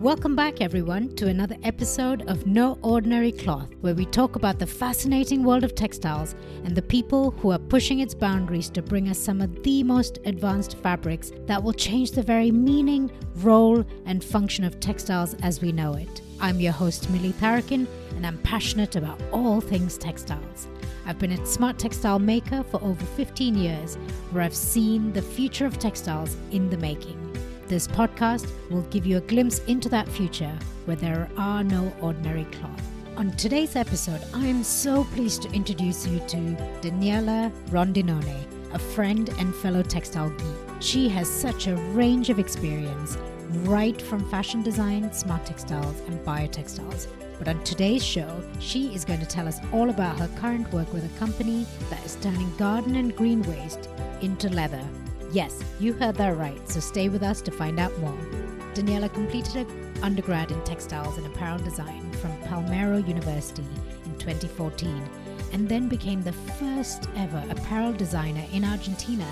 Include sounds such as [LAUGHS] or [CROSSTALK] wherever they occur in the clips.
Welcome back, everyone, to another episode of No Ordinary Cloth, where we talk about the fascinating world of textiles and the people who are pushing its boundaries to bring us some of the most advanced fabrics that will change the very meaning, role, and function of textiles as we know it. I'm your host, Mili Tharakan, and I'm passionate about all things textiles. I've been a smart textile maker for over 15 years, where I've seen the future of textiles in the making. This podcast will give you a glimpse into that future where there are no ordinary cloth. On today's episode, I am so pleased to introduce you to Daniela Rondinone, a friend and fellow textile geek. She has such a range of experience, right from fashion design, smart textiles, and biotextiles. But on today's show, she is going to tell us all about her current work with a company that is turning garden and green waste into leather Yes, you heard that right, so stay with us to find out more. Daniela completed her undergrad in textiles and apparel design from Palermo University in 2014 and then became the first ever apparel designer in Argentina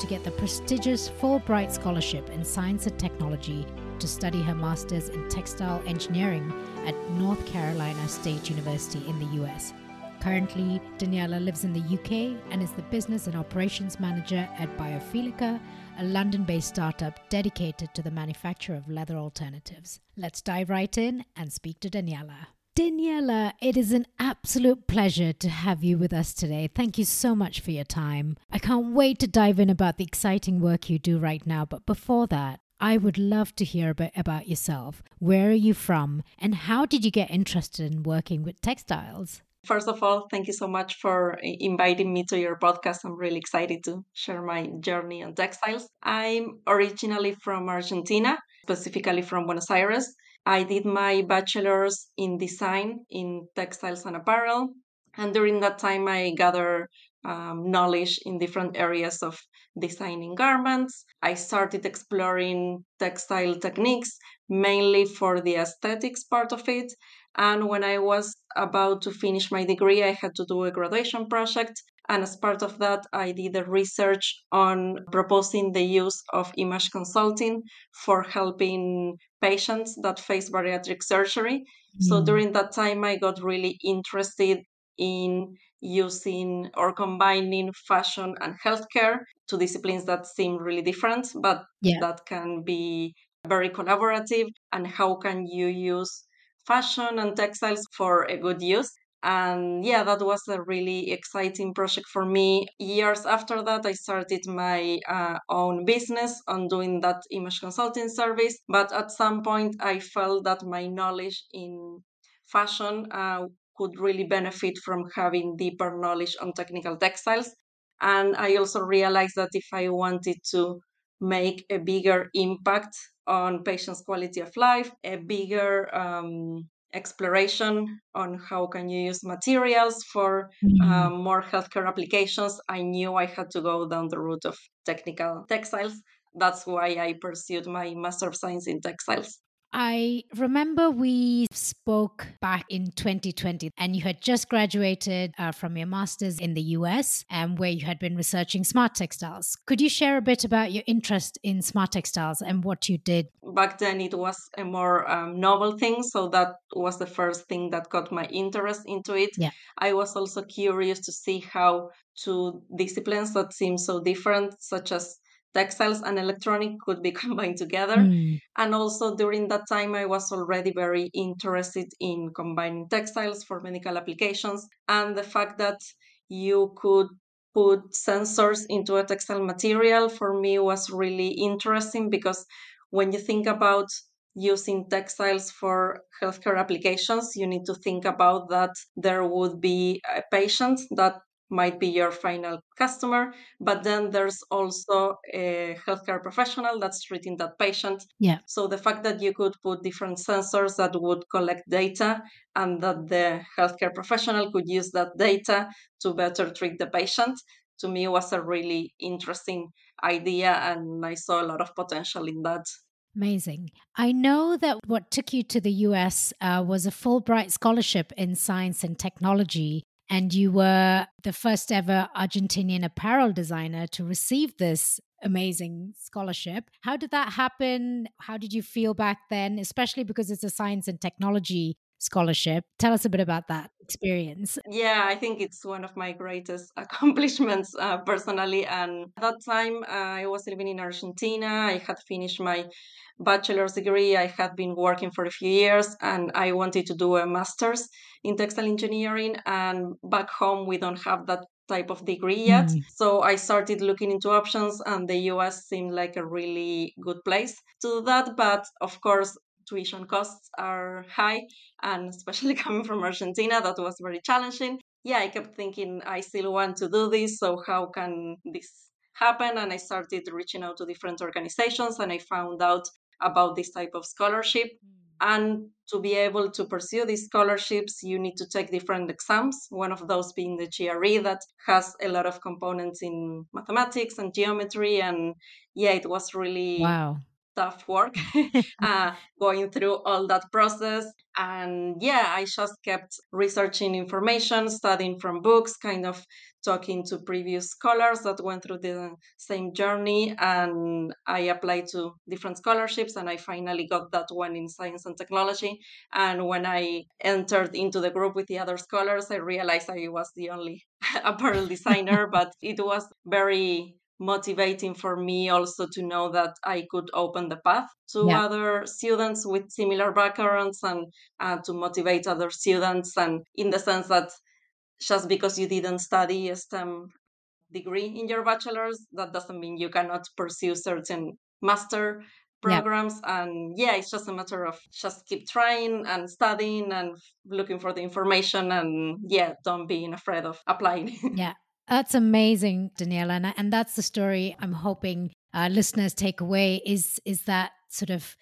to get the prestigious Fulbright Scholarship in Science and Technology to study her master's in textile engineering at North Carolina State University in the US. Currently, Daniela lives in the UK and is the business and operations manager at Biophilica, a London based startup dedicated to the manufacture of leather alternatives. Let's dive right in and speak to Daniela. Daniela, it is an absolute pleasure to have you with us today. Thank you so much for your time. I can't wait to dive in about the exciting work you do right now, but before that, I would love to hear a bit about yourself. Where are you from, and how did you get interested in working with textiles? First of all, thank you so much for inviting me to your podcast. I'm really excited to share my journey on textiles. I'm originally from Argentina, specifically from Buenos Aires. I did my bachelor's in design in textiles and apparel. And during that time, I gathered um, knowledge in different areas of designing garments. I started exploring textile techniques mainly for the aesthetics part of it. And when I was about to finish my degree, I had to do a graduation project. And as part of that, I did a research on proposing the use of image consulting for helping patients that face bariatric surgery. Mm. So during that time, I got really interested in using or combining fashion and healthcare, two disciplines that seem really different, but yeah. that can be very collaborative. And how can you use fashion and textiles for a good use. And yeah, that was a really exciting project for me. Years after that, I started my uh, own business on doing that image consulting service. But at some point, I felt that my knowledge in fashion uh, could really benefit from having deeper knowledge on technical textiles. And I also realized that if I wanted to make a bigger impact on patients' quality of life, a bigger um, exploration on how can you use materials for mm-hmm. um, more healthcare applications. I knew I had to go down the route of technical textiles. That's why I pursued my Master of Science in Textiles. I remember we spoke back in 2020 and you had just graduated uh, from your master's in the US and where you had been researching smart textiles. Could you share a bit about your interest in smart textiles and what you did? Back then, it was a more um, novel thing. So that was the first thing that got my interest into it. Yeah. I was also curious to see how two disciplines that seem so different, such as textiles and electronic could be [LAUGHS] combined together. Mm. And also during that time, I was already very interested in combining textiles for medical applications and the fact that you could put sensors into a textile material for me was really interesting because when you think about using textiles for healthcare applications, you need to think about that there would be a patient that might be your final customer but then there's also a healthcare professional that's treating that patient. Yeah. So the fact that you could put different sensors that would collect data and that the healthcare professional could use that data to better treat the patient to me was a really interesting idea and i saw a lot of potential in that. Amazing. I know that what took you to the US uh, was a Fulbright scholarship in science and technology and you were the first ever Argentinian apparel designer to receive this amazing scholarship. How did that happen? How did you feel back then, especially because it's a science and technology scholarship? Tell us a bit about that experience. Yeah, I think it's one of my greatest [LAUGHS] accomplishments uh, personally. And at that time, uh, I was living in Argentina. I had finished my bachelor's degree. I had been working for a few years and I wanted to do a master's in textile engineering. And back home, we don't have that type of degree yet. Mm. So I started looking into options, and the US seemed like a really good place to do that. But of course, tuition costs are high, and especially [LAUGHS] coming from Argentina, that was very challenging. Yeah, I kept thinking I still want to do this, so how can this happen? And I started reaching out to different organizations, and I found out about this type of scholarship. Mm. And to be able to pursue these scholarships, you need to take different exams. One of those being the GRE, that has a lot of components in mathematics and geometry. And yeah, it was really wow tough work [LAUGHS] uh, going through all that process. And yeah, I just kept researching information, studying from books, kind of talking to previous scholars that went through the same journey. And I applied to different scholarships and I finally got that one in science and technology. And when I entered into the group with the other scholars, I realized I was the only [LAUGHS] apparel [LAUGHS] designer, but it was very motivating for me also to know that I could open the path to yeah. other students with similar backgrounds and uh, to motivate other students. And in the sense that just because you didn't study a STEM degree in your bachelor's, that doesn't mean you cannot pursue certain master programs yeah. and yeah it's just a matter of just keep trying and studying and looking for the information and yeah don't being afraid of applying [LAUGHS] yeah that's amazing, Daniela, and, and that's the story I'm hoping listeners take away is is that sort of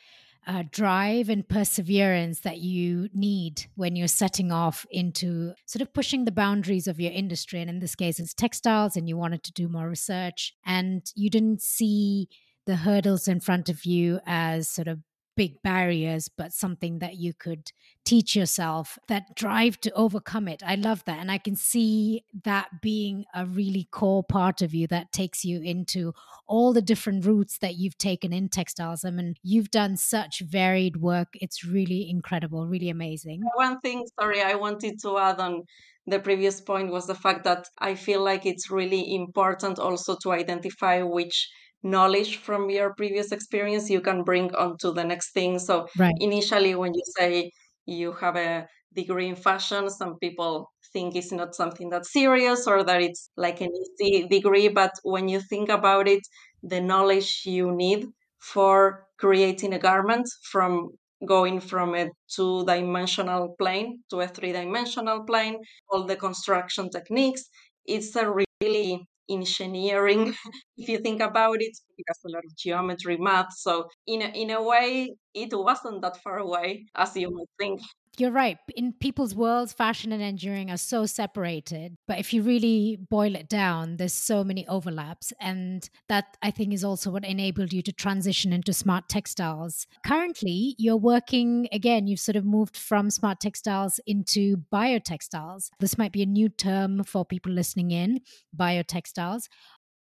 uh, drive and perseverance that you need when you're setting off into sort of pushing the boundaries of your industry. And in this case, it's textiles, and you wanted to do more research, and you didn't see the hurdles in front of you as sort of big barriers, but something that you could teach yourself, that drive to overcome it. I love that. And I can see that being a really core part of you that takes you into all the different routes that you've taken in textiles. I mean, you've done such varied work. It's really incredible, really amazing. One thing, sorry, I wanted to add on the previous point was the fact that I feel like it's really important also to identify which knowledge from your previous experience you can bring on to the next thing. So right. initially when you say you have a degree in fashion, some people think it's not something that's serious or that it's like an easy degree. But when you think about it, the knowledge you need for creating a garment from going from a two dimensional plane to a three dimensional plane, all the construction techniques, it's a really engineering [LAUGHS] if you think about it because a lot of geometry math so in a, in a way it wasn't that far away as you might think you're right. In people's worlds, fashion and engineering are so separated. But if you really boil it down, there's so many overlaps. And that I think is also what enabled you to transition into smart textiles. Currently, you're working again, you've sort of moved from smart textiles into biotextiles. This might be a new term for people listening in biotextiles.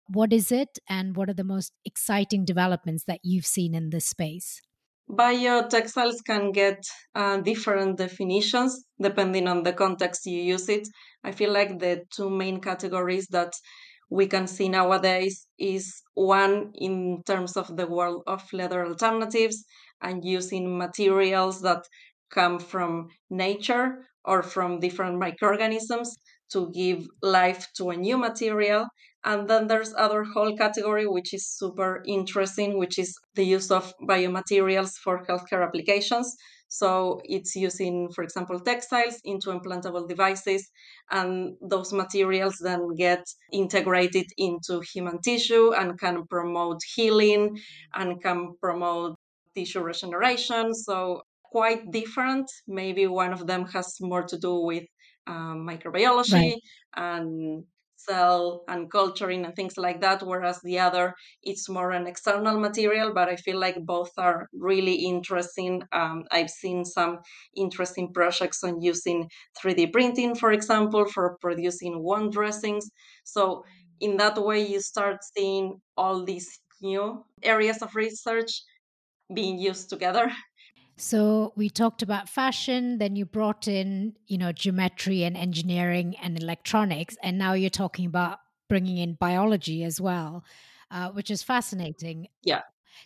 What is it, and what are the most exciting developments that you've seen in this space? Biotextiles can get uh, different definitions depending on the context you use it. I feel like the two main categories that we can see nowadays is one in terms of the world of leather alternatives and using materials that come from nature or from different microorganisms to give life to a new material and then there's other whole category which is super interesting, which is the use of biomaterials for healthcare applications. So it's using, for example, textiles into implantable devices, and those materials then get integrated into human tissue and can promote healing and can promote tissue regeneration. So quite different. Maybe one of them has more to do with um, microbiology right. and cell and culturing and things like that whereas the other it's more an external material but i feel like both are really interesting um, i've seen some interesting projects on using 3d printing for example for producing wound dressings so in that way you start seeing all these new areas of research being used together. So we talked about fashion, then you brought in, you know, geometry and engineering and electronics, and now you're talking about bringing in biology as well, uh, which is fascinating. Yeah.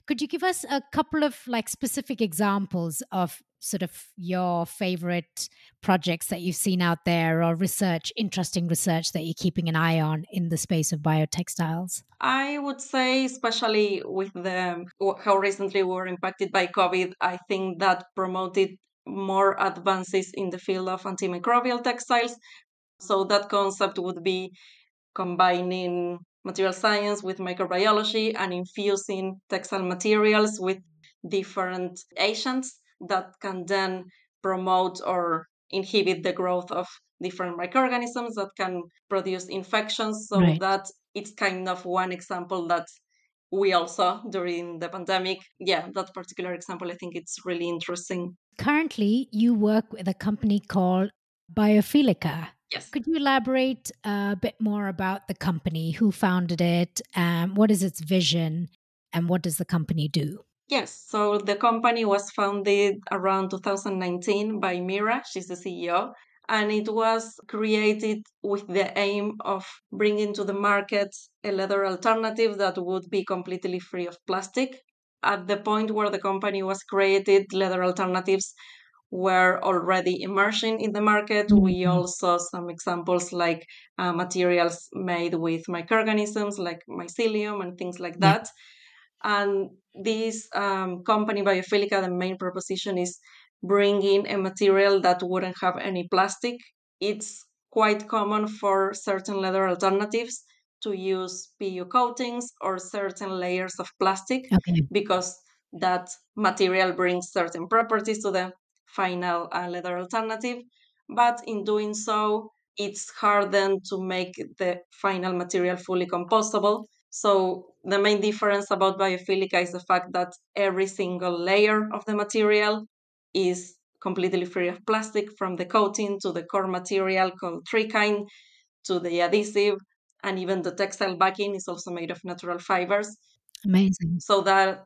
Could you give us a couple of like specific examples of sort of your favorite projects that you've seen out there or research, interesting research that you're keeping an eye on in the space of biotextiles? I would say, especially with the how recently we were impacted by COVID, I think that promoted more advances in the field of antimicrobial textiles. So that concept would be combining material science with microbiology and infusing textile materials with different agents that can then promote or inhibit the growth of different microorganisms that can produce infections. So right. that it's kind of one example that we also during the pandemic. Yeah, that particular example, I think it's really interesting. Currently, you work with a company called Biophilica. Yes. Could you elaborate a bit more about the company, who founded it, um, what is its vision, and what does the company do? Yes, so the company was founded around 2019 by Mira, she's the CEO, and it was created with the aim of bringing to the market a leather alternative that would be completely free of plastic. At the point where the company was created, leather alternatives were already emerging in the market. Mm-hmm. We also saw some examples like uh, materials made with microorganisms like mycelium and things like that. And this um, company, Biophilica, the main proposition is bringing a material that wouldn't have any plastic. It's quite common for certain leather alternatives to use PU coatings or certain layers of plastic okay. because that material brings certain properties to the final uh, leather alternative. But in doing so, it's hard then to make the final material fully compostable. So the main difference about Biophilica is the fact that every single layer of the material is completely free of plastic from the coating to the core material called TreeKind to the adhesive and even the textile backing is also made of natural fibers. Amazing. So that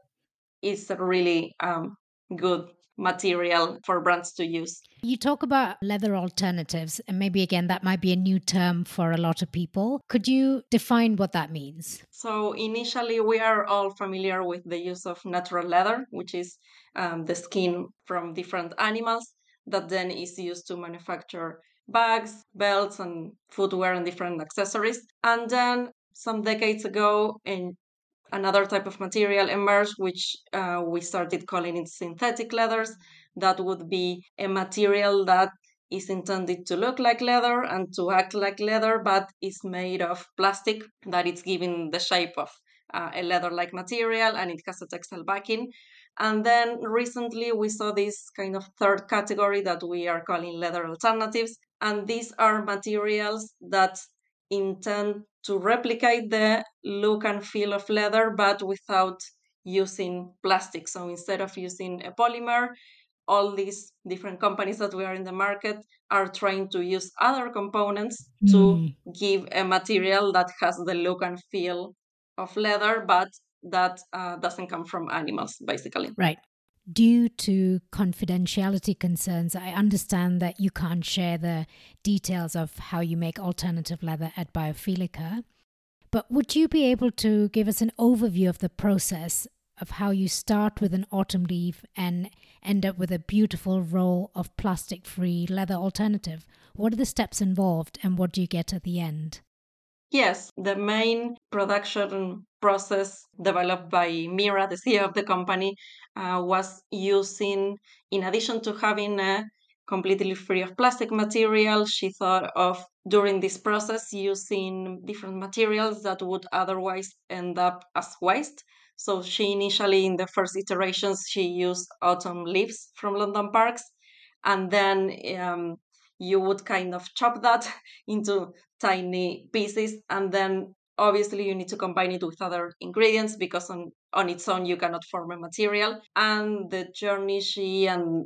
is a really um, good material for brands to use. You talk about leather alternatives, and maybe again, that might be a new term for a lot of people. Could you define what that means? So, initially, we are all familiar with the use of natural leather, which is um, the skin from different animals that then is used to manufacture bags, belts, and footwear and different accessories. And then some decades ago, in another type of material emerged, which uh, we started calling it synthetic leathers. That would be a material that is intended to look like leather and to act like leather, but is made of plastic that it's given the shape of uh, a leather like material and it has a textile backing. And then recently we saw this kind of third category that we are calling leather alternatives. And these are materials that intend to replicate the look and feel of leather, but without using plastic. So instead of using a polymer, all these different companies that we are in the market are trying to use other components mm. to give a material that has the look and feel of leather, but that uh, doesn't come from animals, basically. Right. Due to confidentiality concerns, I understand that you can't share the details of how you make alternative leather at Biophilica. But would you be able to give us an overview of the process of how you start with an autumn leaf and end up with a beautiful roll of plastic free leather alternative? What are the steps involved and what do you get at the end? Yes, the main production process developed by Mira, the CEO of the company, uh, was using, in addition to having a completely free of plastic material, she thought of during this process using different materials that would otherwise end up as waste. So she initially, in the first iterations, she used autumn leaves from London parks, and then um, you would kind of chop that [LAUGHS] into tiny pieces and then obviously you need to combine it with other ingredients because on, on its own you cannot form a material and the journey she and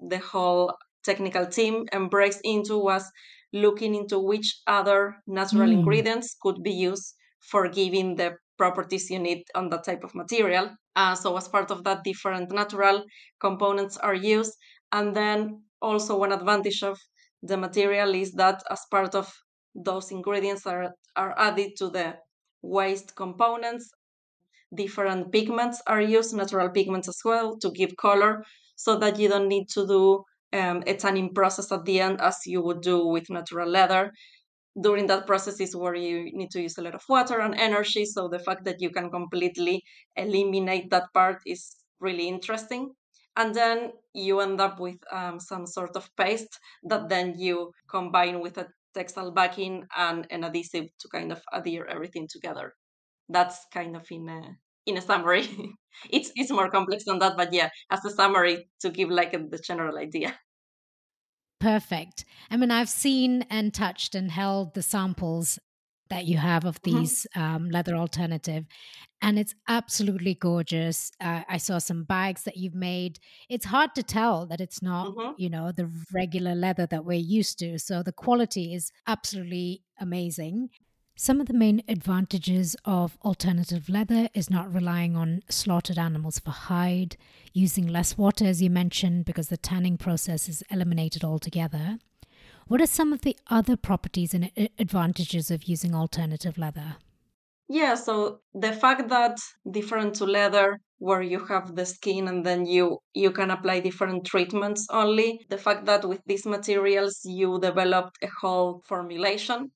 the whole technical team embraced into was looking into which other natural mm. ingredients could be used for giving the properties you need on that type of material. Uh, so, as part of that, different natural components are used. And then, also, one advantage of the material is that as part of those ingredients are, are added to the waste components. Different pigments are used natural pigments as well to give color so that you don't need to do um, a tanning process at the end as you would do with natural leather. During that process is where you need to use a lot of water and energy so the fact that you can completely eliminate that part is really interesting and then you end up with um, some sort of paste that then you combine with a textile backing and an adhesive to kind of adhere everything together. That's kind of in a in a summary. [LAUGHS] It's it's more complex than that but yeah as a summary to give like a, the general idea. Perfect. I mean i've seen and touched and held the samples that you have of mm-hmm. these mm-hmm. um, leather alternative and it's absolutely gorgeous uh, i saw some bags that you've made it's hard to tell that it's not mm-hmm. you know the regular leather that we're used to so the quality is absolutely amazing some of the main advantages of alternative leather is not relying on slaughtered animals for hide, using less water, as you mentioned, because the tanning process is eliminated altogether. What are some of the other properties and advantages of using alternative leather? Yeah, so the fact that different to leather where you have the skin and then you you can apply different treatments only the fact that with these materials you developed a whole formulation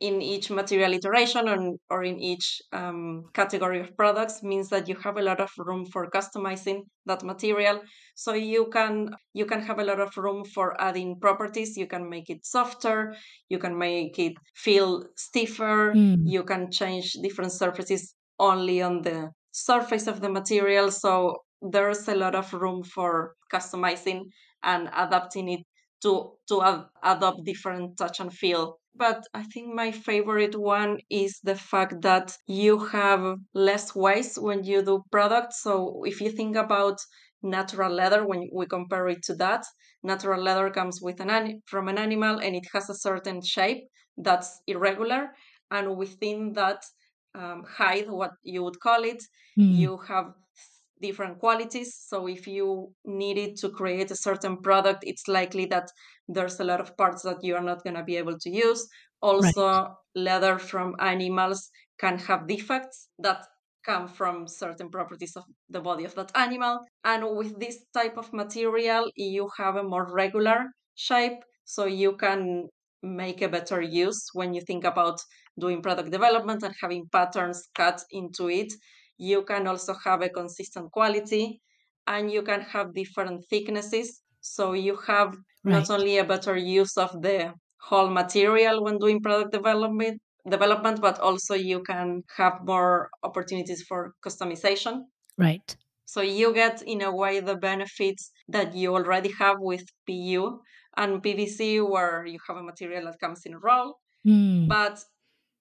in each material iteration or, or in each um, category of products means that you have a lot of room for customizing that material. So you can you can have a lot of room for adding properties. You can make it softer. You can make it feel stiffer. Mm. you can change different surfaces only on the surface of the material. So there's a lot of room for customizing and adapting it to to ad- adopt different touch and feel but I think my favorite one is the fact that you have less waste when you do products. So if you think about natural leather, when we compare it to that, natural leather comes with an from an animal and it has a certain shape that's irregular, and within that um, hide, what you would call it, mm. you have different qualities. So if you needed to create a certain product, it's likely that there's a lot of parts that you are not going to be able to use. Also, right. leather from animals can have defects that come from certain properties of the body of that animal. And with this type of material, you have a more regular shape, so you can make a better use when you think about doing product development and having patterns cut into it you can also have a consistent quality and you can have different thicknesses so you have right. not only a better use of the whole material when doing product development development but also you can have more opportunities for customization right so you get in a way the benefits that you already have with pu and pvc where you have a material that comes in a roll mm. but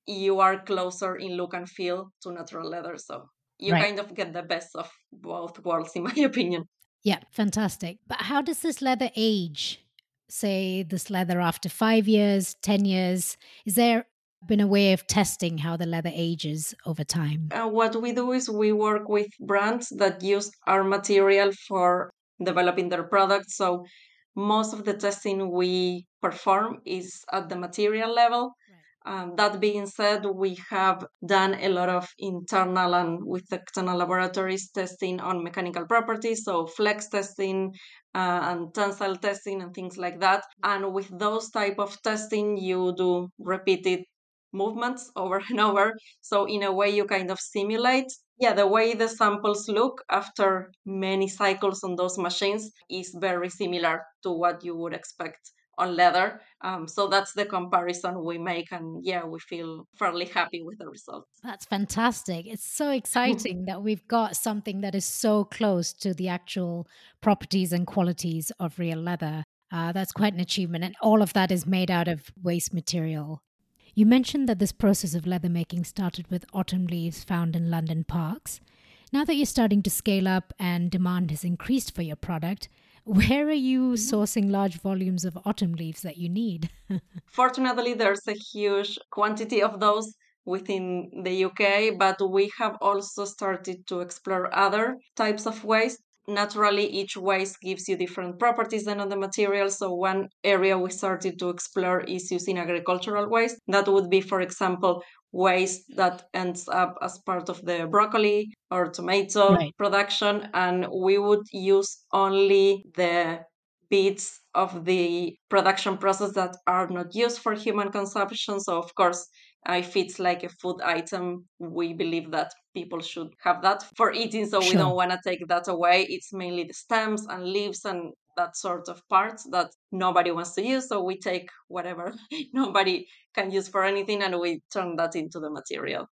you are closer in look and feel to natural leather so you right. kind of get the best of both worlds, in my [LAUGHS] opinion. Yeah, fantastic. But how does this leather age? Say this leather after five years, 10 years? Is there been a way of testing how the leather ages over time? Uh, what we do is we work with brands that use our material for developing their products. So most of the testing we perform is at the material level. Um, that being said, we have done a lot of internal and with external laboratories testing on mechanical properties, so flex testing uh, and tensile testing and things like that. And with those type of testing, you do repeated movements [LAUGHS] over and over. So in a way, you kind of simulate. Yeah, the way the samples look after many cycles on those machines is very similar to what you would expect on leather. Um, so that's the comparison we make. And yeah, we feel fairly happy with the results. That's fantastic. It's so exciting that we've got something that is so close to the actual properties and qualities of real leather. Uh, that's quite an achievement. And all of that is made out of waste material. You mentioned that this process of leather making started with autumn leaves found in London parks. Now that you're starting to scale up and demand has increased for your product, where are you mm-hmm. sourcing large volumes of autumn leaves that you need? [LAUGHS] Fortunately, there's a huge quantity of those within the UK, but we have also started to explore other types of waste naturally each waste gives you different properties than on the material so one area we started to explore is using agricultural waste. That would be for example waste that ends up as part of the broccoli or tomato right. production and we would use only the bits of the production process that are not used for human consumption. So of course if it's like a food item, we believe that people should have that for eating. So sure. we don't want to take that away. It's mainly the stems and leaves and that sort of parts that nobody wants to use. So we take whatever [LAUGHS] nobody can use for anything and we turn that into the material.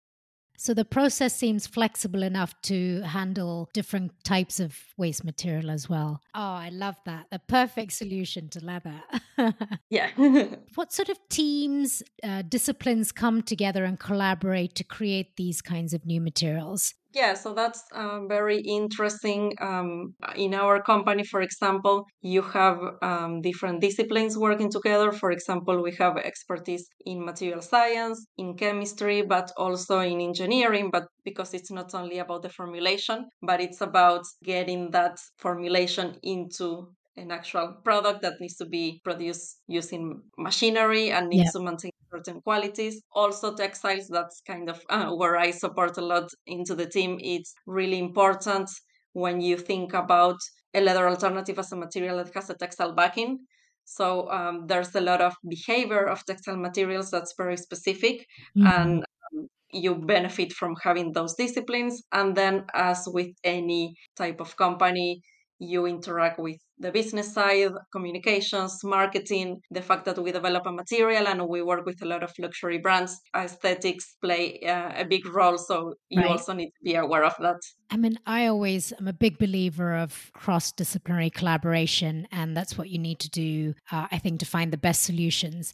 So the process seems flexible enough to handle different types of waste material as well. Oh, I love that. The perfect solution to leather. [LAUGHS] yeah. [LAUGHS] what sort of teams, uh, disciplines come together and collaborate to create these kinds of new materials? Yeah, so that's um, very interesting. Um, in our company, for example, you have um, different disciplines working together. For example, we have expertise in material science, in chemistry, but also in engineering. But because it's not only about the formulation, but it's about getting that formulation into an actual product that needs to be produced using machinery and needs yeah. to maintain certain qualities. Also, textiles, that's kind of uh, where I support a lot into the team. It's really important when you think about a leather alternative as a material that has a textile backing. So um, there's a lot of behavior of textile materials that's very specific, mm-hmm. and um, you benefit from having those disciplines. And then, as with any type of company, you interact with the business side, communications, marketing, the fact that we develop a material and we work with a lot of luxury brands, aesthetics play uh, a big role. So you right. also need to be aware of that. I mean, I always am a big believer of cross disciplinary collaboration, and that's what you need to do, uh, I think, to find the best solutions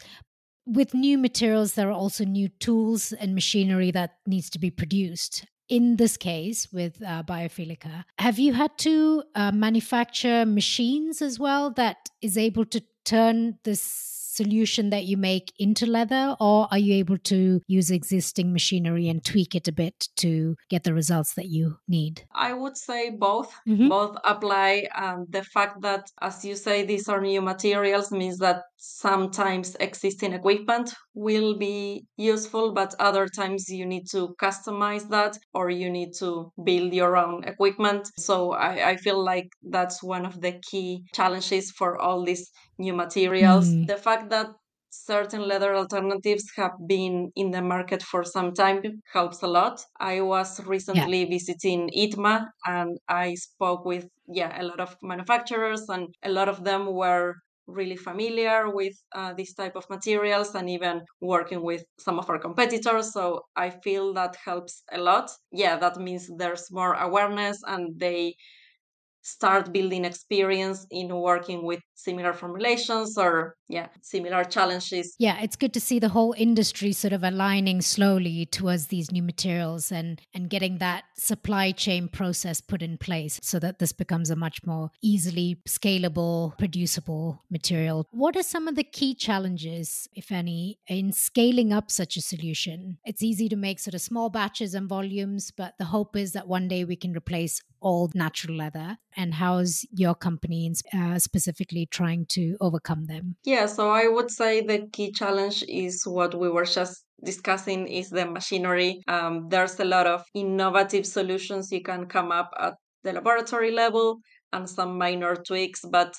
with new materials there are also new tools and machinery that needs to be produced in this case with uh, Biophilica, have you had to uh, manufacture machines as well that is able to turn this solution that you make into leather, or are you able to use existing machinery and tweak it a bit to get the results that you need? I would say both. Mm-hmm. Both apply. Um, the fact that, as you say, these are new materials means that sometimes existing equipment will be useful, but other times you need to customize that or you need to build your own equipment. So I, I feel like that's one of the key challenges for all these new materials. Mm. The fact that certain leather alternatives have been in the market for some time helps a lot. I was recently yeah. visiting ITMA and I spoke with yeah a lot of manufacturers and a lot of them were really familiar with uh, this type of materials and even working with some of our competitors so i feel that helps a lot yeah that means there's more awareness and they start building experience in working with similar formulations or yeah similar challenges. Yeah it's good to see the whole industry sort of aligning slowly towards these new materials and and getting that supply chain process put in place so that this becomes a much more easily scalable producible material. What are some of the key challenges if any in scaling up such a solution? It's easy to make sort of small batches and volumes but the hope is that one day we can replace all natural leather and how's your company uh, specifically trying to overcome them? Yeah so i would say the key challenge is what we were just discussing is the machinery. Um, there's a lot of innovative solutions you can come up at the laboratory level and some minor tweaks but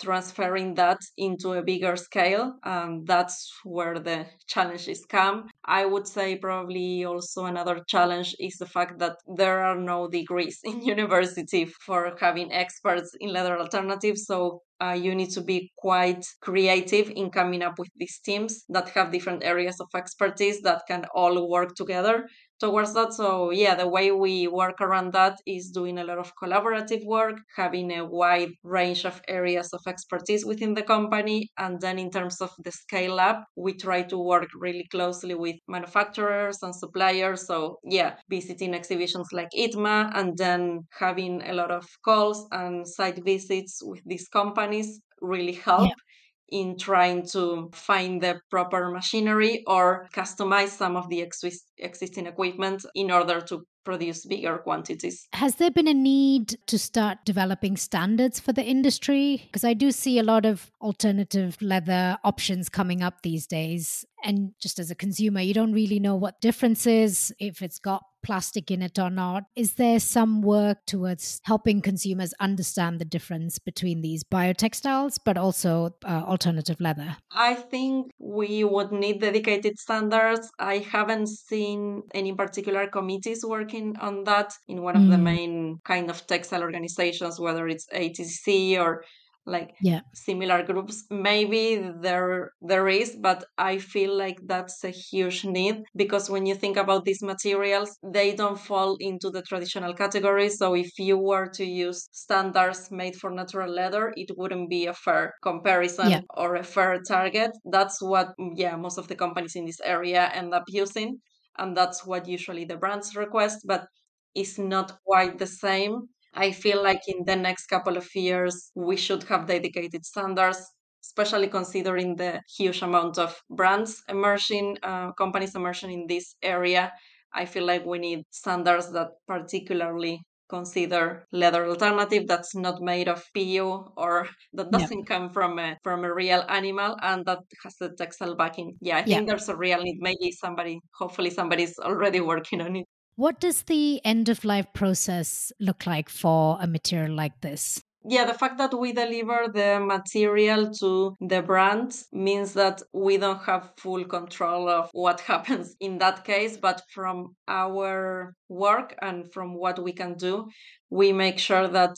transferring that into a bigger scale. Um, that's where the challenges come. I would say probably also another challenge is the fact that there are no degrees [LAUGHS] in university for having experts in leather alternatives. So uh, you need to be quite creative in coming up with these teams that have different areas of expertise that can all work together towards that. So, yeah, the way we work around that is doing a lot of collaborative work, having a wide range of areas of expertise within the company. And then, in terms of the scale up, we try to work really closely with manufacturers and suppliers. So, yeah, visiting exhibitions like ITMA and then having a lot of calls and site visits with these companies really help. Yeah in trying to find the proper machinery or customize some of the exist- existing equipment in order to produce bigger quantities. Has there been a need to start developing standards for the industry? Because I do see a lot of alternative leather options coming up these days. And just as a consumer, you don't really know what difference is if it's got plastic in it or not. Is there some work towards helping consumers understand the difference between these biotextiles, but also uh, alternative leather? I think we would need dedicated standards. I haven't seen any particular committees working on that in one of mm. the main kind of textile organizations, whether it's ATC or like yeah. similar groups maybe there there is but i feel like that's a huge need because when you think about these materials they don't fall into the traditional categories so if you were to use standards made for natural leather it wouldn't be a fair comparison yeah. or a fair target that's what yeah most of the companies in this area end up using and that's what usually the brands request but it's not quite the same I feel like in the next couple of years, we should have dedicated standards, especially considering the huge amount of brands emerging, uh, companies emerging in this area. I feel like we need standards that particularly consider leather alternative that's not made of PU or that doesn't yeah. come from a from a real animal and that has the textile backing. Yeah, I think there's a real need. Maybe somebody, hopefully somebody's already working on it. What does the end of life process look like for a material like this? Yeah, the fact that we deliver the material to the brand means that we don't have full control of what [LAUGHS] happens in that case. But from our work and from what we can do, we make sure that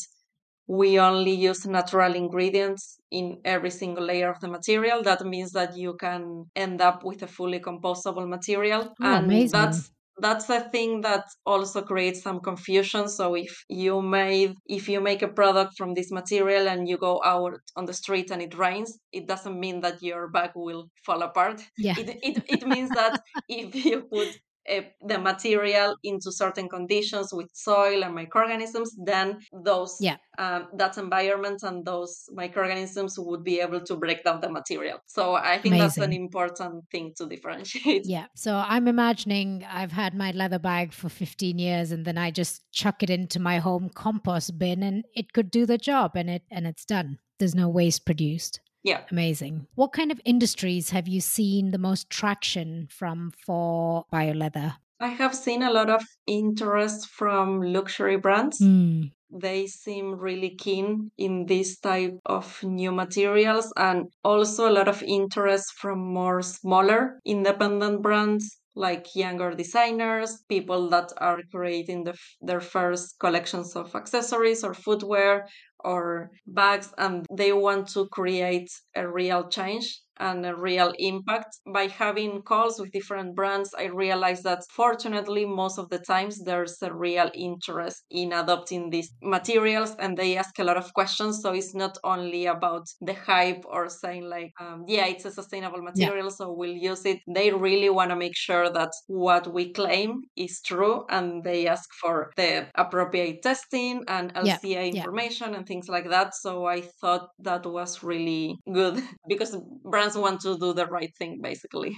we only use natural ingredients in every single layer of the material. That means that you can end up with a fully compostable material. Oh, and amazing. that's that's the thing that also creates some confusion so if you made if you make a product from this material and you go out on the street and it rains it doesn't mean that your bag will fall apart yeah. it, it, it means that [LAUGHS] if you put the material into certain conditions with soil and microorganisms, then those yeah. um, that environment and those microorganisms would be able to break down the material. So I think Amazing. that's an important thing to differentiate. Yeah. So I'm imagining I've had my leather bag for 15 years and then I just chuck it into my home compost bin and it could do the job and it and it's done. There's no waste produced. Yeah. Amazing. What kind of industries have you seen the most traction from for bioleather? I have seen a lot of interest from luxury brands. Mm. They seem really keen in this type of new materials and also a lot of interest from more smaller independent brands like younger designers, people that are creating the, their first collections of accessories or footwear or bags and they want to create a real change and a real impact. By having calls with different brands, I realized that fortunately, most of the times there's a real interest in adopting these materials and they ask a lot of questions. So it's not only about the hype or saying, like, um, yeah, it's a sustainable material, yeah. so we'll use it. They really want to make sure that what we claim is true and they ask for the appropriate testing and LCA yeah. information yeah. and things like that. So I thought that was really good [LAUGHS] because brands want to do the right thing, basically.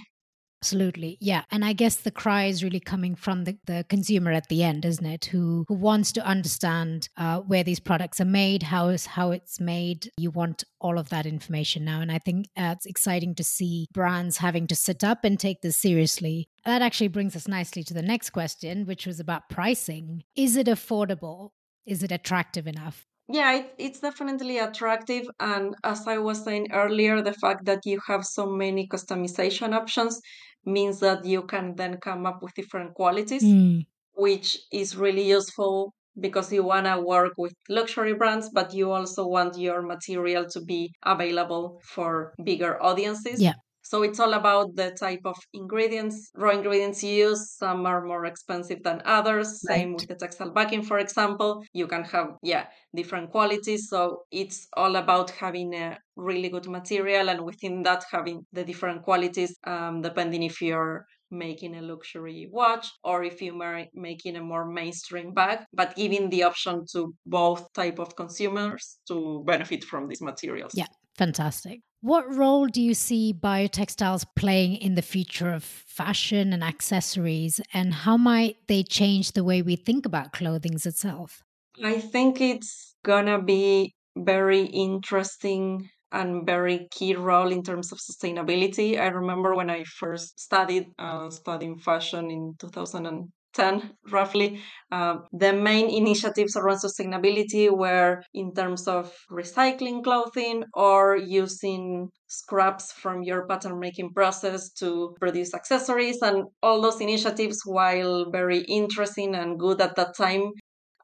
Absolutely. Yeah. And I guess the cry is really coming from the, the consumer at the end, isn't it? Who who wants to understand uh, where these products are made, how is how it's made. You want all of that information now. And I think uh, it's exciting to see brands having to sit up and take this seriously. That actually brings us nicely to the next question, which was about pricing. Is it affordable? Is it attractive enough? Yeah it, it's definitely attractive and as i was saying earlier the fact that you have so many customization options means that you can then come up with different qualities mm. which is really useful because you want to work with luxury brands but you also want your material to be available for bigger audiences yeah so it's all about the type of ingredients, raw ingredients you use. Some are more expensive than others. Right. Same with the textile backing, for example. You can have, yeah, different qualities. So it's all about having a really good material and within that having the different qualities, um, depending if you're making a luxury watch or if you're making a more mainstream bag but giving the option to both type of consumers to benefit from these materials yeah Fantastic. What role do you see biotextiles playing in the future of fashion and accessories, and how might they change the way we think about clothing itself? I think it's gonna be very interesting and very key role in terms of sustainability. I remember when I first studied uh, studying fashion in 2010, roughly, uh, the main initiatives around sustainability were in terms of recycling clothing or using scraps from your pattern making process to produce accessories and all those initiatives while very interesting and good at that time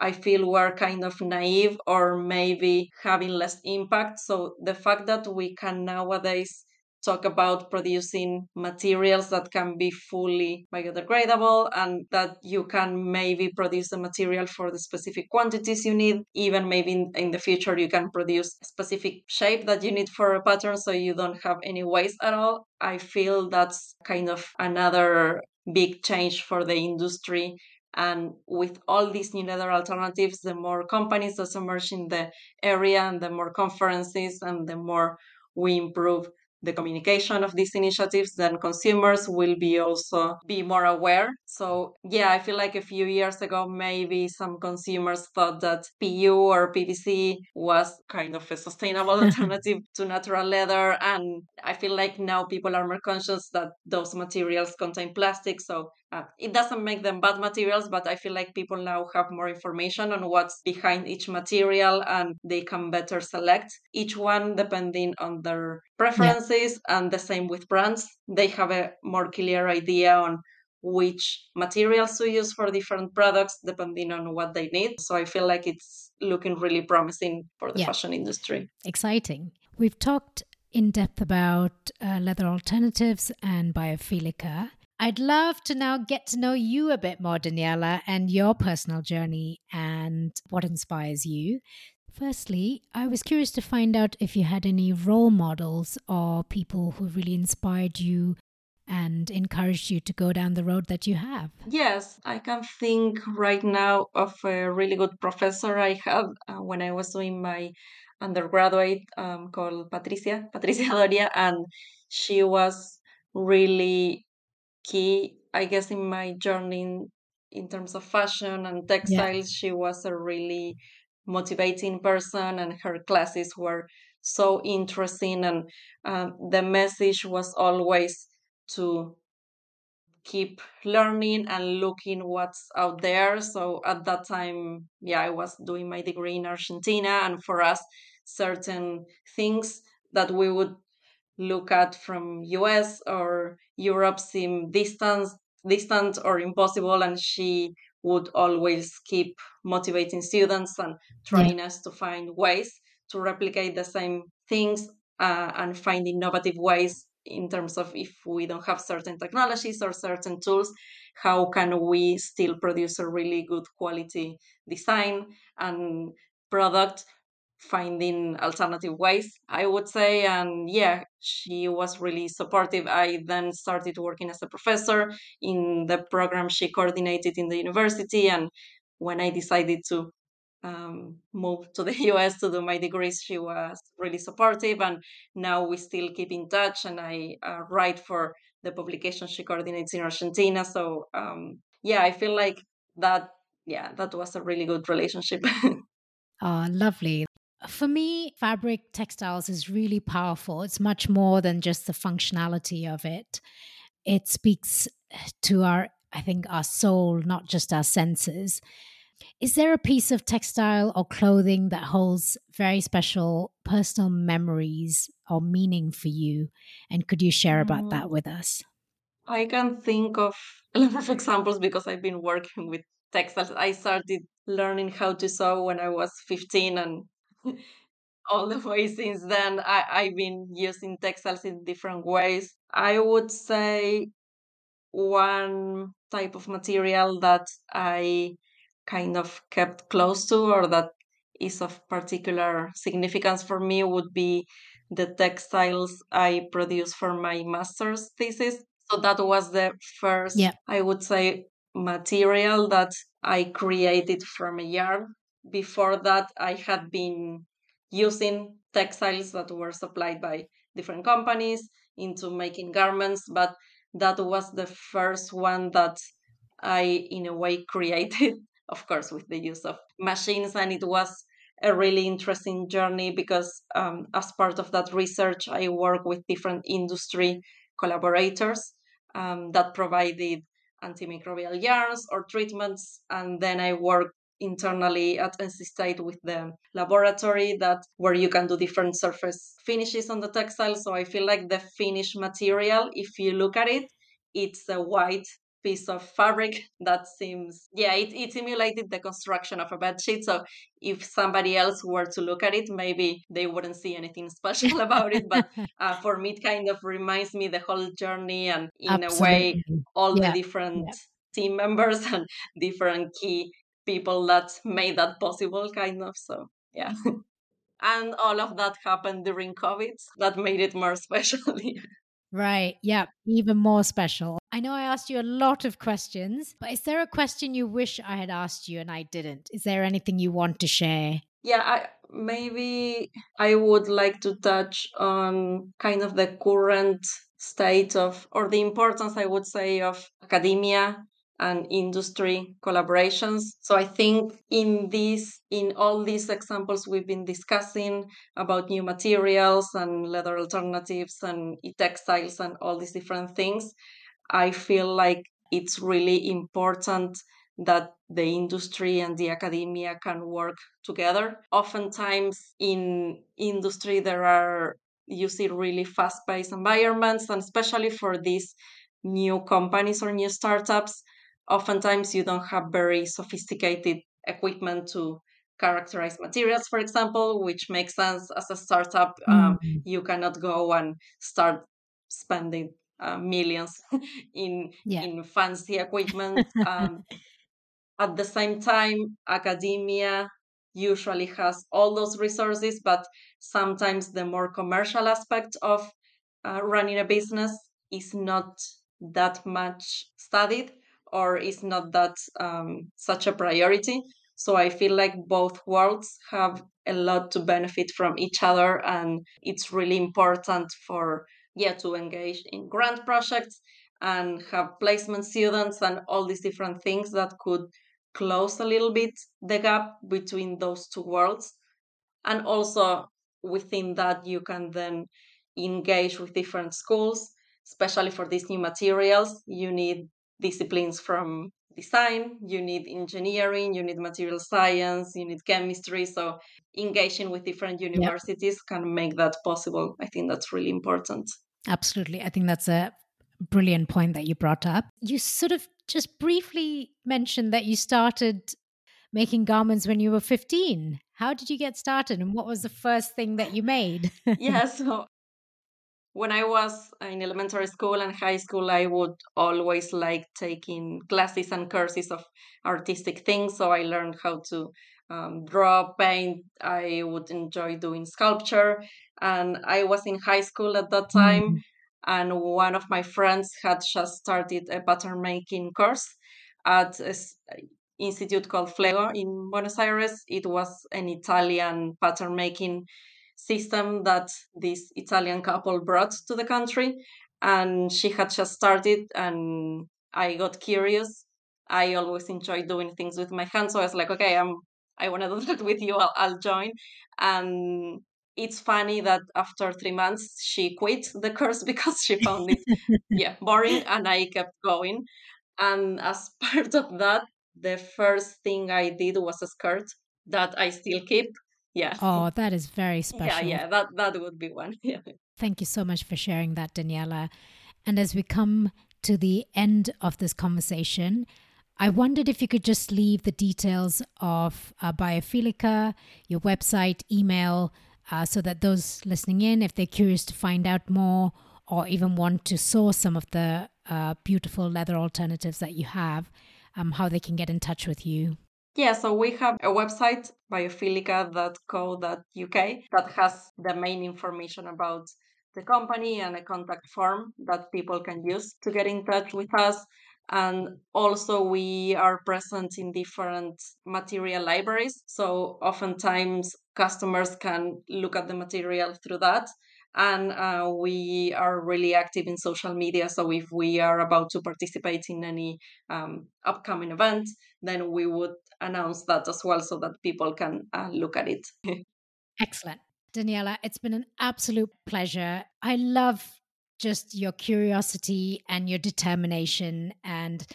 I feel we're kind of naive or maybe having less impact. So the fact that we can nowadays talk about producing materials that can be fully biodegradable and that you can maybe produce the material for the specific quantities you need. Even maybe in, in, the future you can produce specific shape that you need for a pattern so you don't have any waste at all. I feel that's kind of another big change for the industry and with all these new leather alternatives, the more companies that emerge in the area and the more conferences and the more we improve the communication of these initiatives, then consumers will be also be more aware. So yeah, I feel like a few years ago, maybe some consumers thought that PU or PVC was kind of a sustainable [LAUGHS] alternative to natural leather. And I feel like now people are more conscious that those materials contain plastic. So uh, it doesn't make them bad materials, but I feel like people now have more information on what's behind each material and they can better select each one depending on their preferences. Yeah. And the same with brands, they have a more clear idea on which materials to use for different products depending on what they need. So I feel like it's looking really promising for the yeah. fashion industry. Exciting. We've talked in depth about uh, leather alternatives and biophilica. I'd love to now get to know you a bit more, Daniela, and your personal journey and what inspires you. Firstly, I was curious to find out if you had any role models or people who really inspired you and encouraged you to go down the road that you have. Yes, I can think right now of a really good professor I had uh, when I was doing my undergraduate um, called Patricia, Patricia [LAUGHS] Doria, and she was really key, I guess, in my journey in, in terms of fashion and textiles. Yeah. She was a really motivating person, and her classes were so interesting. And um, the message was always to keep learning and looking what's out there. So at that time, yeah, I was doing my degree in Argentina, and for us, certain things that we would look at from US or Europe seem distant, distant or impossible, and she would always keep motivating students and trying yeah. us to find ways to replicate the same things uh, and find innovative ways in terms of if we don't have certain technologies or certain tools how can we still produce a really good quality design and product finding alternative ways, I would say. And yeah, she was really supportive. I then started working as a professor in the program she coordinated in the university. And when I decided to um, move to the [LAUGHS] US to do my degrees, she was really supportive. And now we still keep in touch. And I uh, write for the publication she coordinates in Argentina. So um, yeah, I feel like that. Yeah, that was a really good relationship. [LAUGHS] Oh, lovely. For me, fabric textiles is really powerful. It's much more than just the functionality of it. It speaks to our, I think, our soul, not just our senses. Is there a piece of textile or clothing that holds very special personal memories or meaning for you? And could you share about mm. that with us? I can think of [LAUGHS] a lot of examples because I've been working with textiles. I started learning how to sew when I was 15 and [LAUGHS] all the way since then I, I've been using textiles in different ways. I would say one type of material that I kind of kept close to or that is of particular significance for me would be the textiles I produced for my master's thesis. So that was the first, yeah. I would say, material that I created from a yarn before that, I had been using textiles that were supplied by different companies into making garments, but that was the first one that I, in a way, [LAUGHS] created, of course, with the use of machines. And it was a really interesting journey because, um, as part of that research, I work with different industry collaborators um, that provided antimicrobial yarns or treatments. And then I work internally at NC State with the laboratory that where you can do different surface finishes on the textile. So I feel like the finished material, if you look at it, it's a white piece of fabric that seems yeah it, it simulated the construction of a bed sheet so if somebody else were to look at it maybe they wouldn't see anything [LAUGHS] special about it but [LAUGHS] uh, for me it kind of reminds me the whole journey and in Absolutely. a way all yeah. the different yeah. team members [LAUGHS] and different key people that made that possible kind of so yeah [LAUGHS] and all of that happened during covid that made it more [LAUGHS] special Right. Yeah. Even more special. I know I asked you a lot of questions, but is there a question you wish I had asked you and I didn't? Is there anything you want to share? Yeah, I, maybe I would like to touch on kind of the current state of, or the importance, I would say, of academia and industry collaborations. So I think in these, in all these examples we've been discussing about new materials and leather alternatives and e-textiles and all these different things, I feel like it's really important that the industry and the academia can work together. Oftentimes in industry there are you see really fast-paced environments and especially for these new companies or new startups oftentimes you don't have very sophisticated equipment to characterize materials, for example, which makes sense as a startup. Mm. Um, you cannot go and start spending uh, millions [LAUGHS] in yeah. in fancy equipment. [LAUGHS] Um, at the same time, academia usually has all those resources, but sometimes the more commercial aspect of uh, running a business is not that much studied or is not that um, such a priority. So I feel like both worlds have a lot to benefit from each other, and it's really important for yeah to engage in grant projects and have placement students and all these different things that could close a little bit the gap between those two worlds. And also within that, you can then engage with different schools, especially for these new materials. You need disciplines from design, you need engineering, you need material science, you need chemistry. So engaging with different universities can make that possible. I think that's really important. Absolutely. I think that's a brilliant point that you brought up. You sort of just briefly mentioned that you started making garments when you were 15. How did you get started and what was the first thing that you made? [LAUGHS] yeah, [LAUGHS] so when I was in elementary school and high school, I would always like taking classes and courses of artistic things. So I learned how to um, draw, paint. I would enjoy doing sculpture. And I was in high school at that time. Mm-hmm. And one of my friends had just started a pattern making course at an institute called Flego in Buenos Aires. It was an Italian pattern making system that this Italian couple brought to the country. And she had just started, and I got curious. I always enjoy doing things with my hands, so I was like, okay, I'm I want to do [LAUGHS] that with you. I'll, I'll join. And it's funny that after three months she quit the course [LAUGHS] because she found it yeah boring, and I kept going. And as [LAUGHS] part of that, the first thing I did was a skirt that I still keep yeah. Oh that is very special. yeah yeah that that would be one [LAUGHS] yeah. Thank you so much for sharing that daniela. And as we come to the end of this conversation I wondered if you could just leave the details of uh, Biophilica, your website, email, uh, so that those listening in, if they're curious to find out more or even want to source some of the uh, beautiful leather alternatives that you have, um, how they can get in touch with you. Yeah, so we have a website, biophilica.co.uk, that has the main information about the company and a contact form that people can use to get in touch with us. And also, we are present in different material libraries. So, oftentimes, customers can look at the material through that. And uh, we are really active in social media. So, if we are about to participate in any um, upcoming event, then we would announce that as well so that people can uh, look at it. [LAUGHS] Excellent. Daniela, it's been an absolute pleasure. I love just your curiosity and your determination and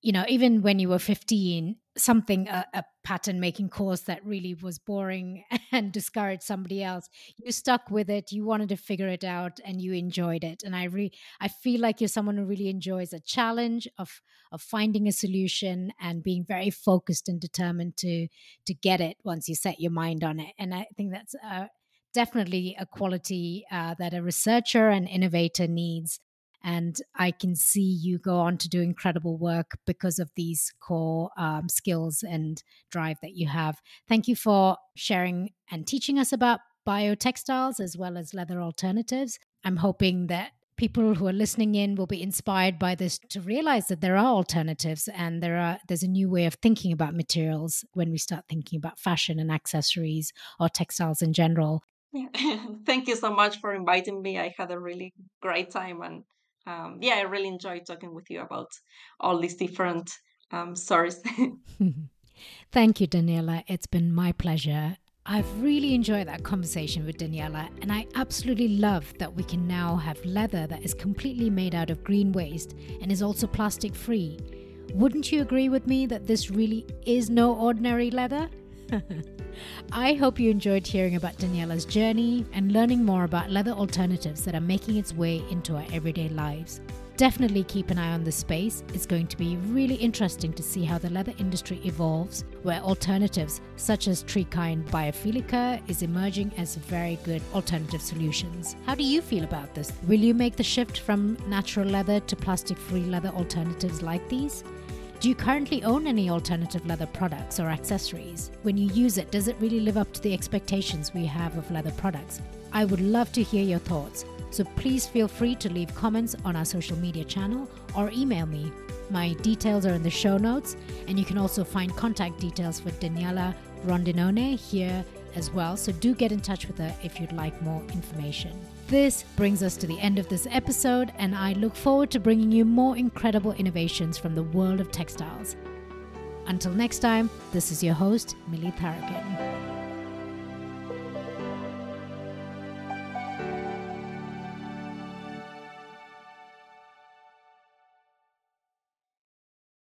you know even when you were 15 something a, a, pattern making course that really was boring [LAUGHS] and discouraged somebody else you stuck with it you wanted to figure it out and you enjoyed it and i really i feel like you're someone who really enjoys a challenge of of finding a solution and being very focused and determined to to get it once you set your mind on it and i think that's uh, definitely a quality uh, that a researcher and innovator needs. And I can see you go on to do incredible work because of these core um, skills and drive that you have. Thank you for sharing and teaching us about biotextiles as well as leather alternatives. I'm hoping that people who are listening in will be inspired by this to realize that there are alternatives and there are there's a new way of thinking about materials when we start thinking about fashion and accessories or textiles in general yeah. [LAUGHS] Thank you so much for inviting me. I had a really great time, and um, yeah, I really enjoyed talking with you about all these different um, stories. [LAUGHS] [LAUGHS] Thank you, Daniela. It's been my pleasure. I've really enjoyed that conversation with Daniela, and I absolutely love that we can now have leather that is completely made out of green waste and is also plastic free. Wouldn't you agree with me that this really is no ordinary leather? [LAUGHS] I hope you enjoyed hearing about Daniela's journey and learning more about leather alternatives that are making its way into our everyday lives. Definitely keep an eye on this space. It's going to be really interesting to see how the leather industry evolves, where alternatives such as TreeKind Biophilica is emerging as very good alternative solutions. How do you feel about this? Will you make the shift from natural leather to plastic free leather alternatives like these? Do you currently own any alternative leather products or accessories? When you use it, does it really live up to the expectations we have of leather products? I would love to hear your thoughts, so please feel free to leave comments on our social media channel or email me. My details are in the show notes, and you can also find contact details for Daniela Rondinone here as well, so do get in touch with her if you'd like more information. This brings us to the end of this episode, and I look forward to bringing you more incredible innovations from the world of textiles. Until next time, this is your host, Mili Tharakan.